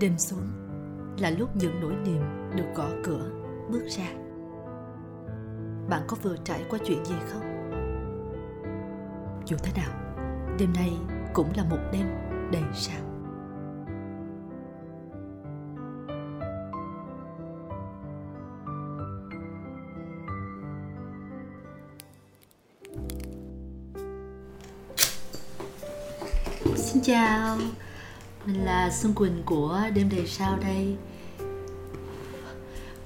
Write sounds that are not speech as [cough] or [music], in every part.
đêm xuống là lúc những nỗi niềm được gõ cửa bước ra. Bạn có vừa trải qua chuyện gì không? Dù thế nào đêm nay cũng là một đêm đầy sao. Xin chào, mình là Xuân Quỳnh của Đêm Đầy Sao đây.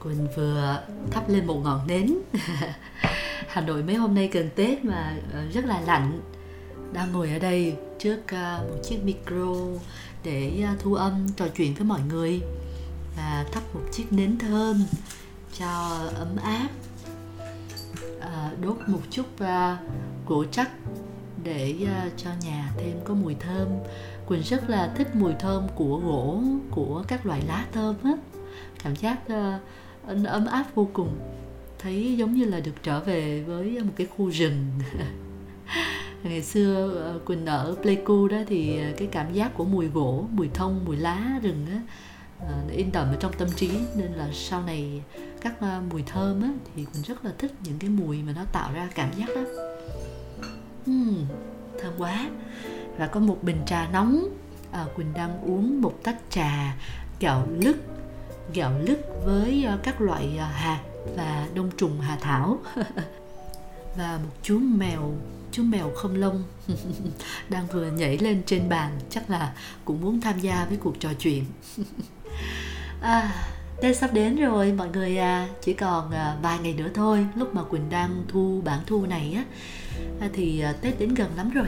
Quỳnh vừa thắp lên một ngọn nến. [laughs] Hà Nội mấy hôm nay gần Tết mà ờ, rất là lạnh. Đang ngồi ở đây trước ờ, một chiếc micro để ờ, thu âm, trò chuyện với mọi người. Và thắp một chiếc nến thơm cho ấm áp. Đốt một chút gỗ trắc để uh, cho nhà thêm có mùi thơm. Quỳnh rất là thích mùi thơm của gỗ của các loại lá thơm á. Cảm giác uh, ấm áp vô cùng. Thấy giống như là được trở về với một cái khu rừng. [laughs] Ngày xưa uh, quỳnh ở pleiku đó thì cái cảm giác của mùi gỗ mùi thông mùi lá rừng á uh, in đậm ở trong tâm trí. Nên là sau này các uh, mùi thơm á thì quỳnh rất là thích những cái mùi mà nó tạo ra cảm giác đó uhm, thơm quá. Và có một bình trà nóng à, quỳnh đang uống một tách trà gạo lứt gạo lứt với ờ, các loại ờ, hạt và đông trùng hà thảo. [laughs] Và một chú mèo chú mèo không lông [laughs] đang vừa nhảy lên trên bàn chắc là cũng muốn tham gia với cuộc trò chuyện. [laughs] À, Tết sắp đến rồi mọi người à, chỉ còn à, vài ngày nữa thôi lúc mà Quỳnh đang thu bản thu này á. À, thì à, Tết đến gần lắm rồi.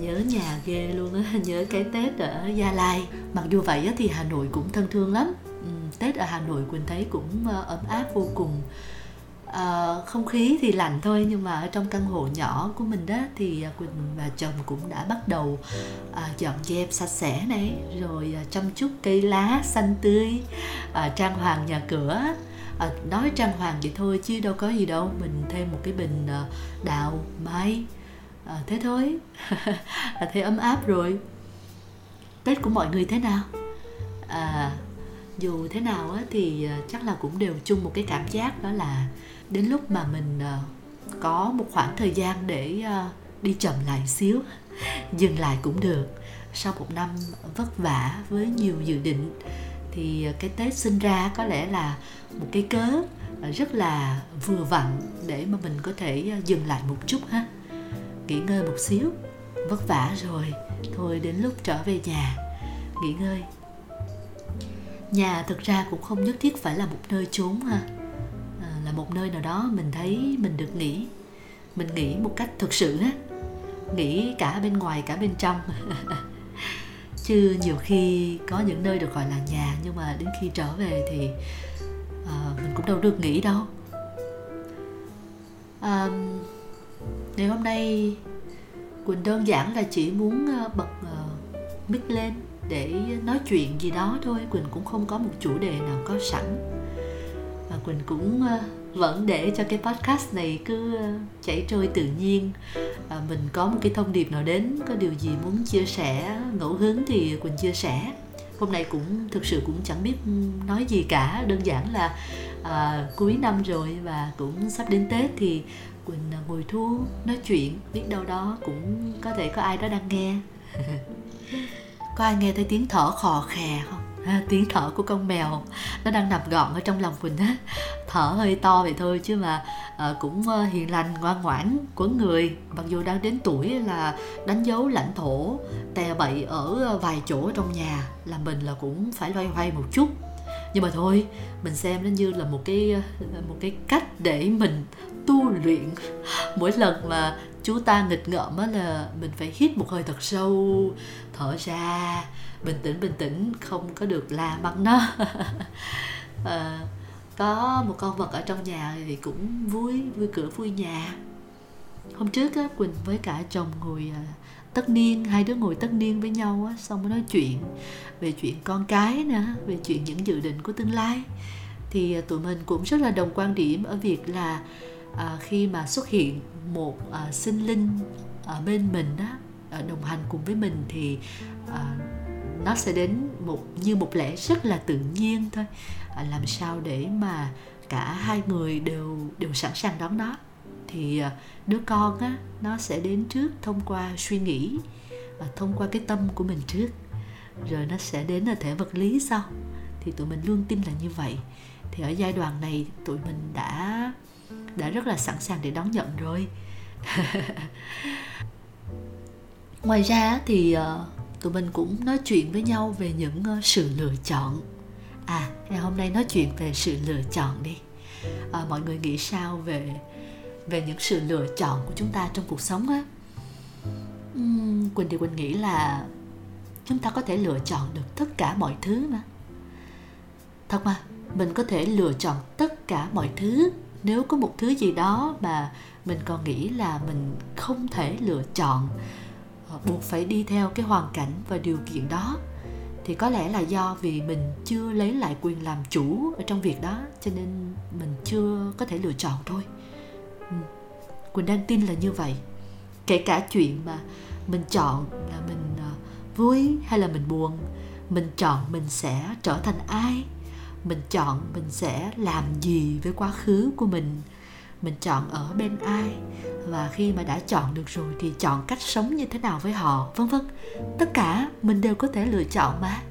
Nhớ nhà ghê luôn á [laughs] nhớ cái Tết ở Gia Lai. Mặc dù vậy á, thì Hà Nội cũng thân thương lắm. Ừ, Tết ở Hà Nội Quỳnh thấy cũng à, ấm áp vô cùng uh, không khí thì lạnh thôi nhưng mà ở trong căn hộ nhỏ của mình đó thì à, quỳnh và chồng cũng đã bắt đầu uh, dọn dẹp sạch sẽ này rồi uh, chăm chút cây lá xanh tươi uh, trang hoàng nhà cửa. À, nói trang hoàng vậy thôi chứ đâu có gì đâu mình thêm một cái bình à, đào mai à, thế thôi. [laughs] À, thế ấm áp rồi. Tết của mọi người thế nào? À, dù thế nào á, thì à, chắc là cũng đều chung một cái cảm giác đó là đến lúc mà mình ờ, có một khoảng thời gian để ờ, đi chậm lại xíu, dừng lại cũng được. Sau một năm vất vả với nhiều dự định thì ờ, cái tết sinh ra có lẽ là một cái cớ rất là vừa vặn để mà mình có thể dừng lại một chút ha. Nghỉ ngơi một xíu, vất vả rồi, thôi đến lúc trở về nhà, nghỉ ngơi. Nhà thực ra cũng không nhất thiết phải là một nơi trốn ha là một nơi nào đó mình thấy mình được nghỉ. Mình nghỉ một cách thực sự á. Nghỉ cả bên ngoài cả bên trong. [laughs] Chứ nhiều khi có những nơi được gọi là nhà nhưng mà đến khi trở về thì uh, mình cũng đâu được nghỉ đâu. Uh, ngày hôm nay quỳnh đơn giản là chỉ muốn uh, bật uh, mic lên để nói chuyện gì đó thôi. Quỳnh cũng không có một chủ đề nào có sẵn. Và quỳnh cũng uh, vẫn để cho cái podcast này cứ ờ, chảy trôi tự nhiên. À, mình có một cái thông điệp nào đến có điều gì muốn chia sẻ ngẫu hứng thì quỳnh chia sẻ. Hôm nay cũng thực sự cũng chẳng biết nói gì cả. Đơn giản là à, cuối năm rồi và cũng sắp đến tết thì quỳnh à, ngồi thu nói chuyện biết đâu đó cũng có thể có ai đó đang nghe. [laughs] Có ai nghe thấy tiếng thở khò khè không? À, tiếng thở của con mèo nó đang nằm gọn ở trong lòng quỳnh á. Thở hơi to vậy thôi chứ mà à, cũng ờ, hiền lành ngoan ngoãn của người. Mặc dù đang đến tuổi là đánh dấu lãnh thổ tè bậy ở ờ, vài chỗ trong nhà là mình là cũng phải loay hoay một chút. Nhưng mà thôi mình xem nó như là một cái một cái cách để mình tu luyện. Mỗi lần mà chú ta nghịch ngợm á là mình phải hít một hơi thật sâu thở ra bình tĩnh bình tĩnh không có được la mắng nó. À, [laughs] có một con vật ở trong nhà thì cũng vui vui cửa vui nhà. Hôm trước á quỳnh với cả chồng ngồi ờ, tất niên hai đứa ngồi tất niên với nhau á xong mới nói chuyện về chuyện con cái nè về chuyện những dự định của tương lai. Thì ờ, tụi mình cũng rất là đồng quan điểm ở việc là à, khi mà xuất hiện một à, sinh linh ở bên mình đó à, đồng hành cùng với mình thì à, nó sẽ đến một như một lẽ rất là tự nhiên thôi. À, làm sao để mà cả hai người đều đều sẵn sàng đón nó? Thì à, đứa con á nó sẽ đến trước thông qua suy nghĩ và thông qua cái tâm của mình trước. Rồi nó sẽ đến ở thể vật lý sau. Thì tụi mình luôn tin là như vậy. Thì ở giai đoạn này tụi mình đã đã rất là sẵn sàng để đón nhận rồi. [laughs] Ngoài ra thì ờ, tụi mình cũng nói chuyện với nhau về những ờ, sự lựa chọn. À ngày hôm nay nói chuyện về sự lựa chọn đi. À, mọi người nghĩ sao về về những sự lựa chọn của chúng ta trong cuộc sống á? Uhm, quỳnh thì quỳnh nghĩ là chúng ta có thể lựa chọn được tất cả mọi thứ mà. Thật mà mình có thể lựa chọn tất cả mọi thứ nếu có một thứ gì đó mà mình còn nghĩ là mình không thể lựa chọn ờ, buộc phải đi theo cái hoàn cảnh và điều kiện đó, thì có lẽ là do vì mình chưa lấy lại quyền làm chủ ở trong việc đó, cho nên mình chưa có thể lựa chọn thôi ừ. quỳnh đang tin là như vậy kể cả chuyện mà mình chọn là mình ờ, vui hay là mình buồn, mình chọn mình sẽ trở thành ai mình chọn mình sẽ làm gì với quá khứ của mình mình chọn ở bên ai, và khi mà đã chọn được rồi thì chọn cách sống như thế nào với họ, vân vân. Tất cả mình đều có thể lựa chọn mà.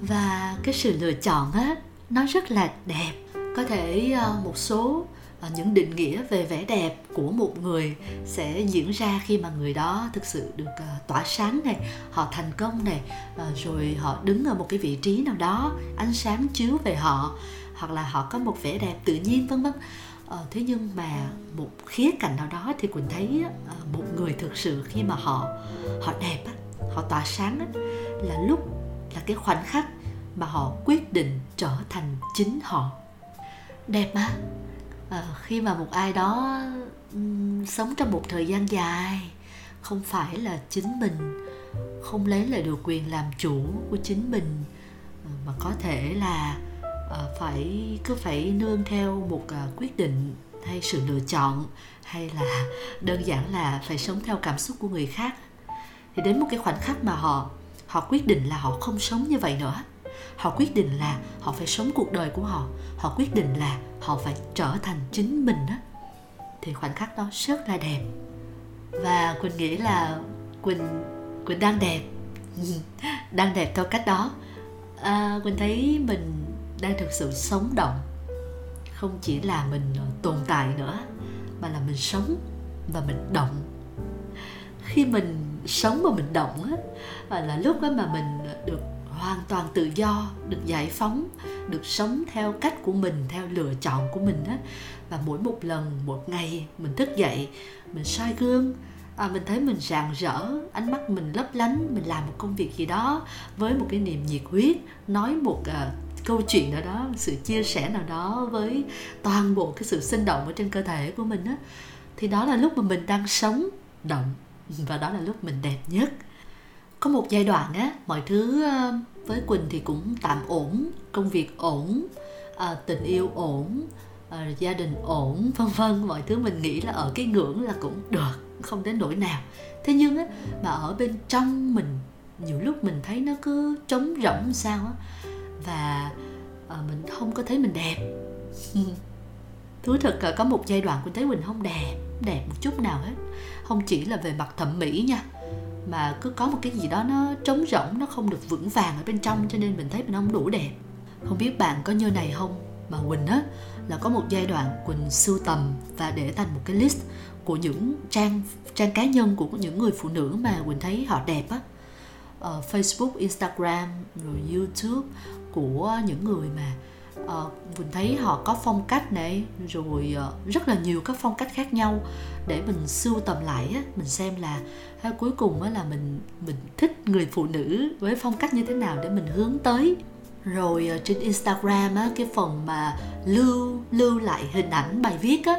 Và cái sự lựa chọn á, nó rất là đẹp. Có thể ờ, một số À, những định nghĩa về vẻ đẹp của một người sẽ diễn ra khi mà người đó thực sự được à, tỏa sáng này họ thành công này à, rồi họ đứng ở một cái vị trí nào đó ánh sáng chiếu về họ hoặc là họ có một vẻ đẹp tự nhiên vân vân. Ờ, thế nhưng mà một khía cạnh nào đó thì quỳnh thấy một người thực sự khi mà họ họ đẹp họ tỏa sáng là lúc là cái khoảnh khắc mà họ quyết định trở thành chính họ. Đẹp mà à, khi mà một ai đó um, sống trong một thời gian dài không phải là chính mình không lấy lại được quyền làm chủ của chính mình ờ, mà có thể là uh, phải cứ phải nương theo một uh, quyết định hay sự lựa chọn hay là đơn giản là phải sống theo cảm xúc của người khác. Thì đến một cái khoảnh khắc mà họ họ quyết định là họ không sống như vậy nữa họ quyết định là họ phải sống cuộc đời của họ. Họ quyết định là họ phải trở thành chính mình á. Thì khoảnh khắc đó rất là đẹp. Và quỳnh nghĩ là quỳnh quỳnh đang đẹp. [laughs] Đang đẹp theo cách đó. À, quỳnh thấy mình đang thực sự sống động. Không chỉ là mình ờ, tồn tại nữa mà là mình sống và mình động. Khi mình sống và mình động á là lúc đó mà mình được hoàn toàn tự do được giải phóng được sống theo cách của mình theo lựa chọn của mình á. Và mỗi một lần một ngày mình thức dậy mình soi gương à, mình thấy mình rạng rỡ ánh mắt mình lấp lánh mình làm một công việc gì đó với một cái niềm nhiệt huyết nói một à, câu chuyện nào đó sự chia sẻ nào đó với toàn bộ cái sự sinh động ở trên cơ thể của mình á thì đó là lúc mà mình đang sống động và đó là lúc mình đẹp nhất. Có một giai đoạn á mọi thứ với quỳnh thì cũng tạm ổn công việc ổn à, tình yêu ổn à, gia đình ổn [laughs] vân vân. Mọi thứ mình nghĩ là ở cái ngưỡng là cũng được không đến nỗi nào. Thế nhưng á mà ở bên trong mình nhiều lúc mình thấy nó cứ trống rỗng sao á và à, mình không có thấy mình đẹp. [laughs] Thú thực là có một giai đoạn mình thấy mình không đẹp đẹp một chút nào hết. Không chỉ là về mặt thẩm mỹ nha mà cứ có một cái gì đó nó trống rỗng nó không được vững vàng ở bên trong cho nên mình thấy mình không đủ đẹp. Không biết bạn có như này không? Mà quỳnh á là có một giai đoạn quỳnh sưu tầm và để thành một cái list của những trang trang cá nhân của những người phụ nữ mà quỳnh thấy họ đẹp á. Ở Facebook, Instagram rồi YouTube của những người mà ờ, uh, mình thấy họ có phong cách này rồi uh, rất là nhiều các phong cách khác nhau. Để mình sưu tầm lại á mình xem là hay cuối cùng á là mình mình thích người phụ nữ với phong cách như thế nào để mình hướng tới. Rồi ờ, trên Instagram á cái phần mà lưu lưu lại hình ảnh bài viết á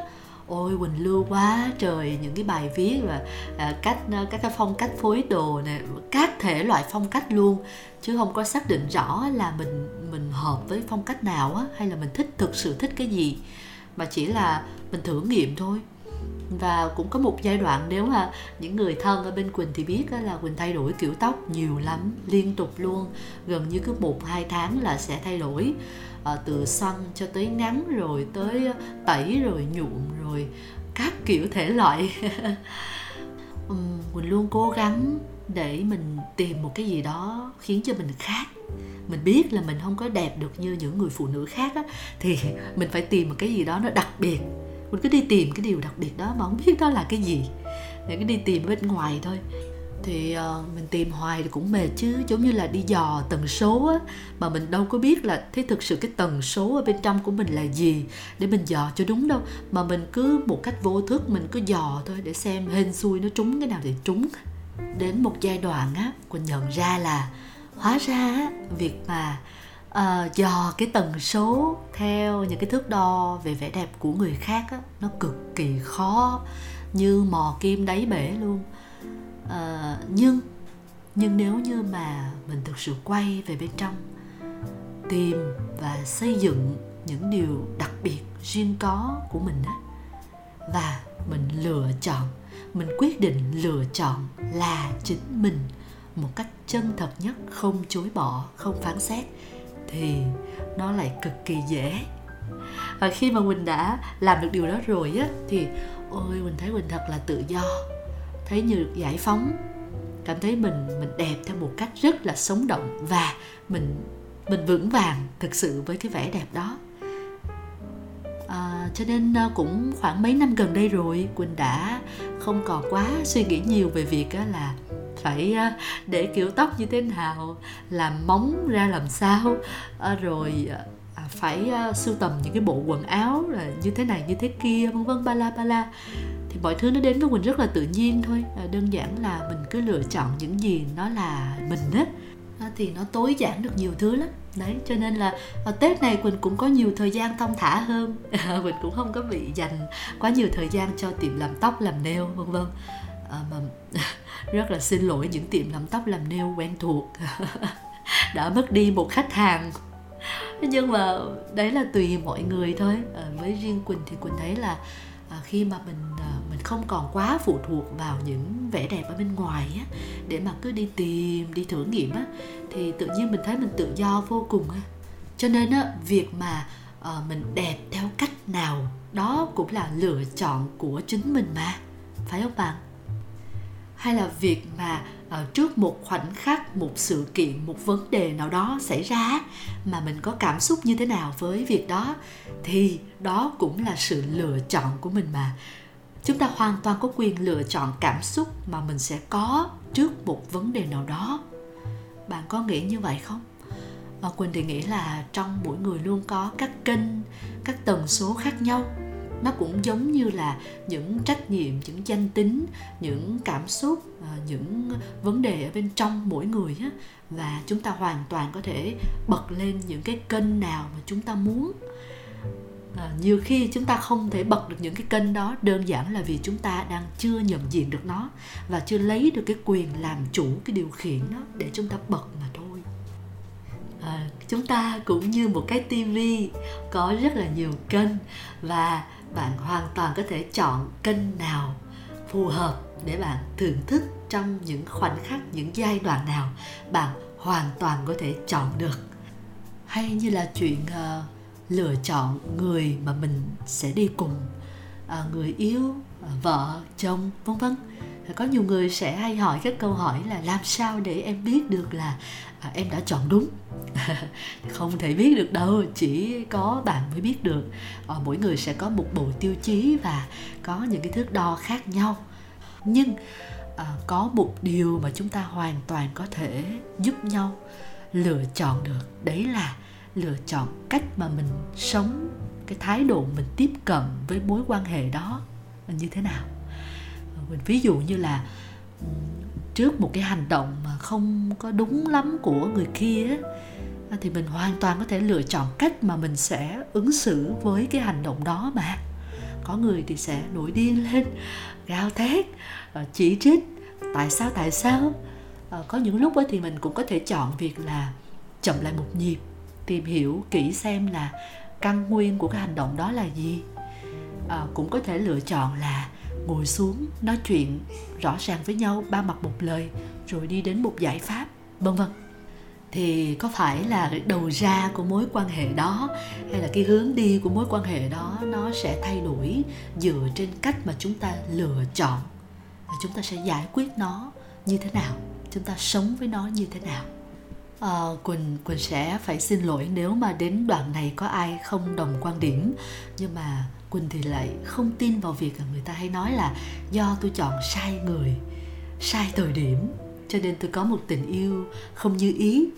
ôi quỳnh lưu quá trời những cái bài viết và à, cách ờ, các cái phong cách phối đồ này các thể loại phong cách luôn. Chứ không có xác định rõ là mình mình hợp với phong cách nào á hay là mình thích thực sự thích cái gì. Mà chỉ là mình thử nghiệm thôi và cũng có một giai đoạn nếu mà những người thân ở bên quỳnh thì biết là quỳnh thay đổi kiểu tóc nhiều lắm liên tục luôn. Gần như cứ một hai tháng là sẽ thay đổi à, từ xoăn cho tới ngắn rồi tới ờ, tẩy rồi nhuộm rồi các kiểu thể loại. [laughs] Um, quỳnh luôn cố gắng để mình tìm một cái gì đó khiến cho mình khác. Mình biết là mình không có đẹp được như những người phụ nữ khác á thì [laughs] mình phải tìm một cái gì đó nó đặc biệt mình cứ đi tìm cái điều đặc biệt đó mà không biết đó là cái gì. Để cứ đi tìm bên ngoài thôi. Thì uh, mình tìm hoài thì cũng mệt chứ. Giống như là đi dò tần số á mà mình đâu có biết là thế thực sự cái tần số ở bên trong của mình là gì để mình dò cho đúng đâu. Mà mình cứ một cách vô thức mình cứ dò thôi để xem hên xui nó trúng cái nào thì trúng. Đến một giai đoạn á quỳnh nhận ra là hóa ra việc mà Ờ, uh, dò cái tần số theo những cái thước đo về vẻ đẹp của người khác á, nó cực kỳ khó như mò kim đáy bể luôn. Uh, nhưng nhưng nếu như mà mình thực sự quay về bên trong tìm và xây dựng những điều đặc biệt riêng có của mình á và mình lựa chọn mình quyết định lựa chọn là chính mình một cách chân thật nhất không chối bỏ không phán xét thì nó lại cực kỳ dễ. Và khi mà quỳnh đã làm được điều đó rồi á thì ôi quỳnh thấy quỳnh thật là tự do. Thấy như được giải phóng. Cảm thấy mình mình đẹp theo một cách rất là sống động và mình mình vững vàng thực sự với cái vẻ đẹp đó. À, cho nên ờ, cũng khoảng mấy năm gần đây rồi quỳnh đã không còn quá suy nghĩ nhiều về việc là phải à, để kiểu tóc như thế nào làm móng ra làm sao à, rồi à, phải sưu tầm những cái bộ quần áo là như thế này như thế kia vân vân ba la ba la. Thì mọi thứ nó đến với mình rất là tự nhiên thôi. Đơn giản là mình cứ lựa chọn những gì nó là mình á. Thì nó tối giản được nhiều thứ lắm. Đấy cho nên là tết này quỳnh cũng có nhiều thời gian thong thả hơn. [laughs] Quỳnh cũng không có bị dành quá nhiều thời gian cho tiệm làm tóc làm nail vân vân. À, mà rất là xin lỗi những tiệm làm tóc làm nail quen thuộc. [laughs] Đã mất đi một khách hàng. Nhưng mà đấy là tùy mọi người thôi. À, với riêng quỳnh thì quỳnh thấy là à, khi mà mình à, mình không còn quá phụ thuộc vào những vẻ đẹp ở bên ngoài á để mà cứ đi tìm đi thử nghiệm á thì tự nhiên mình thấy mình tự do vô cùng á. Cho nên á việc mà à, mình đẹp theo cách nào đó cũng là lựa chọn của chính mình mà. Phải không bạn? Hay là việc mà uh, trước một khoảnh khắc một sự kiện một vấn đề nào đó xảy ra mà mình có cảm xúc như thế nào với việc đó thì đó cũng là sự lựa chọn của mình mà. Chúng ta hoàn toàn có quyền lựa chọn cảm xúc mà mình sẽ có trước một vấn đề nào đó. Bạn có nghĩ như vậy không? À, quỳnh thì nghĩ là trong mỗi người luôn có các kênh các tần số khác nhau nó cũng giống như là những trách nhiệm những danh tính những cảm xúc ờ, những vấn đề ở bên trong mỗi người á. Và chúng ta hoàn toàn có thể bật lên những cái kênh nào mà chúng ta muốn. À, nhiều khi chúng ta không thể bật được những cái kênh đó đơn giản là vì chúng ta đang chưa nhận diện được nó và chưa lấy được cái quyền làm chủ cái điều khiển nó để chúng ta bật mà thôi. À, chúng ta cũng như một cái tivi có rất là nhiều kênh và bạn hoàn toàn có thể chọn kênh nào phù hợp để bạn thưởng thức trong những khoảnh khắc những giai đoạn nào bạn hoàn toàn có thể chọn được. Hay như là chuyện uh, lựa chọn người mà mình sẽ đi cùng uh, người yêu uh, vợ chồng vân vân. Có nhiều người sẽ hay hỏi các câu hỏi là làm sao để em biết được là à, em đã chọn đúng. [laughs] Không thể biết được đâu chỉ có bạn mới biết được. À, mỗi người sẽ có một bộ tiêu chí và có những cái thước đo khác nhau. Nhưng à, có một điều mà chúng ta hoàn toàn có thể giúp nhau lựa chọn được đấy là lựa chọn cách mà mình sống cái thái độ mình tiếp cận với mối quan hệ đó như thế nào. Ờ, mình ví dụ như là trước một cái hành động mà không có đúng lắm của người kia thì mình hoàn toàn có thể lựa chọn cách mà mình sẽ ứng xử với cái hành động đó mà. Có người thì sẽ nổi điên lên gào thét ờ, chỉ trích tại sao tại sao? Ờ, có những lúc thì mình cũng có thể chọn việc là chậm lại một nhịp tìm hiểu kỹ xem là căn nguyên của cái hành động đó là gì. À, cũng có thể lựa chọn là ngồi xuống, nói chuyện, rõ ràng với nhau, ba mặt một lời, rồi đi đến một giải pháp. Vân vân. Thì có phải là đầu ra của mối quan hệ đó, hay là cái hướng đi của mối quan hệ đó, nó sẽ thay đổi dựa trên cách mà chúng ta lựa chọn? Và chúng ta sẽ giải quyết nó như thế nào? Chúng ta sống với nó như thế nào? À, quỳnh quỳnh sẽ phải xin lỗi nếu mà đến đoạn này có ai không đồng quan điểm. Nhưng mà quỳnh thì lại không tin vào việc là người ta hay nói là do tôi chọn sai người sai thời điểm cho nên tôi có một tình yêu không như ý.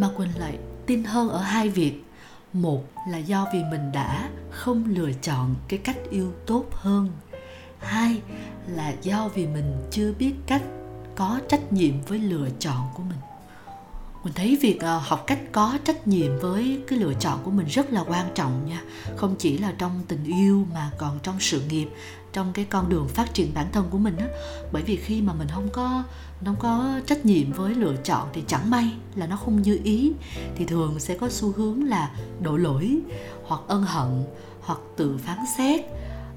Mà quỳnh lại tin hơn ở hai việc. Một là do vì mình đã không lựa chọn cái cách yêu tốt hơn. Hai là do vì mình chưa biết cách có trách nhiệm với lựa chọn của mình mình thấy việc ờ, học cách có trách nhiệm với cái lựa chọn của mình rất là quan trọng nha. Không chỉ là trong tình yêu mà còn trong sự nghiệp trong cái con đường phát triển bản thân của mình á. Bởi vì khi mà mình không có không có trách nhiệm với lựa chọn thì chẳng may là nó không như ý thì thường sẽ có xu hướng là đổ lỗi hoặc ân hận hoặc tự phán xét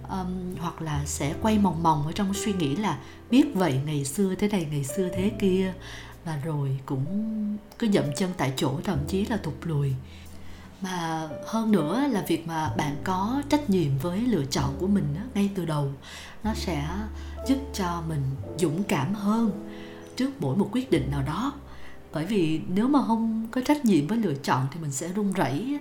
um, hoặc là sẽ quay mòng mòng ở trong suy nghĩ là biết vậy ngày xưa thế này ngày xưa thế kia và rồi cũng cứ dậm chân tại chỗ thậm chí là thụt lùi. Mà hơn nữa là việc mà bạn có trách nhiệm với lựa chọn của mình đó, ngay từ đầu nó sẽ giúp cho mình dũng cảm hơn trước mỗi một quyết định nào đó. Bởi vì nếu mà không có trách nhiệm với lựa chọn thì mình sẽ run rẩy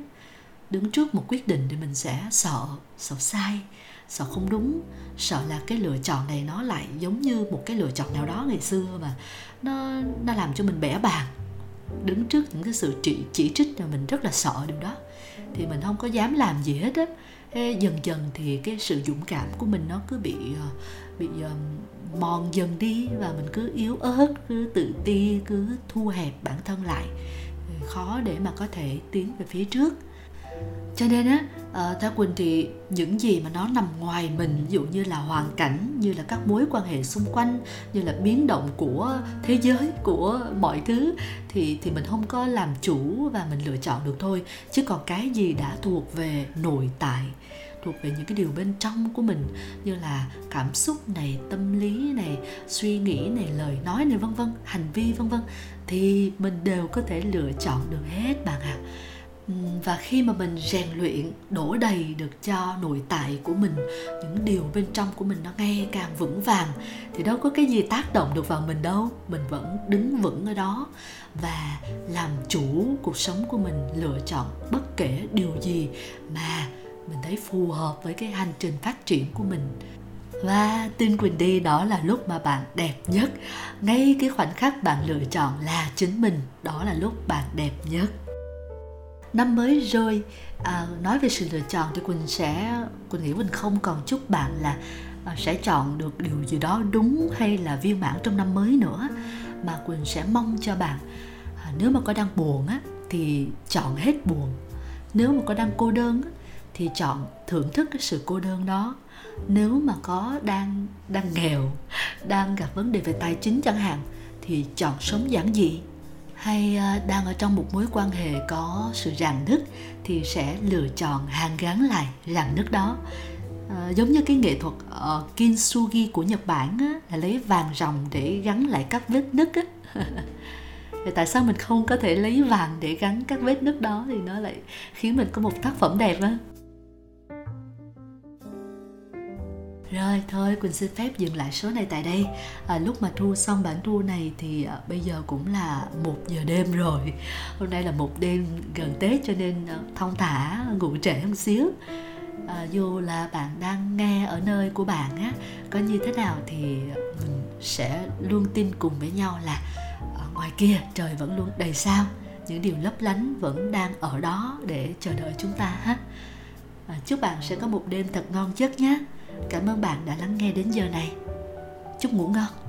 đứng trước một quyết định thì mình sẽ sợ sợ sai sợ không đúng. Sợ là cái lựa chọn này nó lại giống như một cái lựa chọn nào đó ngày xưa mà nó nó làm cho mình bẻ bàng. Đứng trước những cái sự chỉ, chỉ trích là mình rất là sợ điều đó. Thì mình không có dám làm gì hết á. Dần dần thì cái sự dũng cảm của mình nó cứ bị ờ, bị ờ, mòn dần đi và mình cứ yếu ớt cứ tự ti cứ thu hẹp bản thân lại. Khó để mà có thể tiến về phía trước cho nên á ờ, uh, theo quỳnh thì những gì mà nó nằm ngoài mình ví dụ như là hoàn cảnh như là các mối quan hệ xung quanh như là biến động của thế giới của mọi thứ thì thì mình không có làm chủ và mình lựa chọn được thôi. Chứ còn cái gì đã thuộc về nội tại thuộc về những cái điều bên trong của mình như là cảm xúc này tâm lý này suy nghĩ này lời nói này vân vân hành vi vân vân thì mình đều có thể lựa chọn được hết bạn ạ. à Ừ, và khi mà mình rèn luyện, đổ đầy được cho nội tại của mình, những điều bên trong của mình nó ngày càng vững vàng, thì đâu có cái gì tác động được vào mình đâu. Mình vẫn đứng vững ở đó và làm chủ cuộc sống của mình, lựa chọn bất kể điều gì mà mình thấy phù hợp với cái hành trình phát triển của mình. Và tin Quỳnh đi, đó là lúc mà bạn đẹp nhất. Ngay cái khoảnh khắc bạn lựa chọn là chính mình, đó là lúc bạn đẹp nhất năm mới rồi à, nói về sự lựa chọn thì quỳnh sẽ quỳnh nghĩ quỳnh không còn chúc bạn là à, sẽ chọn được điều gì đó đúng hay là viên mãn trong năm mới nữa mà quỳnh sẽ mong cho bạn à, nếu mà có đang buồn á thì chọn hết buồn. Nếu mà có đang cô đơn á, thì chọn thưởng thức cái sự cô đơn đó. Nếu mà có đang đang nghèo đang gặp vấn đề về tài chính chẳng hạn thì chọn sống giản dị hay ờ, đang ở trong một mối quan hệ có sự rạn nứt thì sẽ lựa chọn hàn gắn lại rạn nứt đó à, giống như cái nghệ thuật uh, kintsugi của Nhật Bản á, là lấy vàng ròng để gắn lại các vết nứt á. [laughs] Vậy tại sao mình không có thể lấy vàng để gắn các vết nứt đó thì nó lại khiến mình có một tác phẩm đẹp á Rồi thôi Quỳnh xin phép dừng lại số này tại đây. À, Lúc mà thu xong bản thu này thì à, bây giờ cũng là một giờ đêm rồi. Hôm nay là một đêm gần Tết cho nên à, thông thả ngủ trễ một xíu. À, Dù là bạn đang nghe ở nơi của bạn á Có như thế nào thì mình sẽ luôn tin cùng với nhau là ở ngoài kia trời vẫn luôn đầy sao. Những điều lấp lánh vẫn đang ở đó để chờ đợi chúng ta ha. À, Chúc bạn sẽ có một đêm thật ngon giấc nhé. Cảm ơn bạn đã lắng nghe đến giờ này. Chúc ngủ ngon.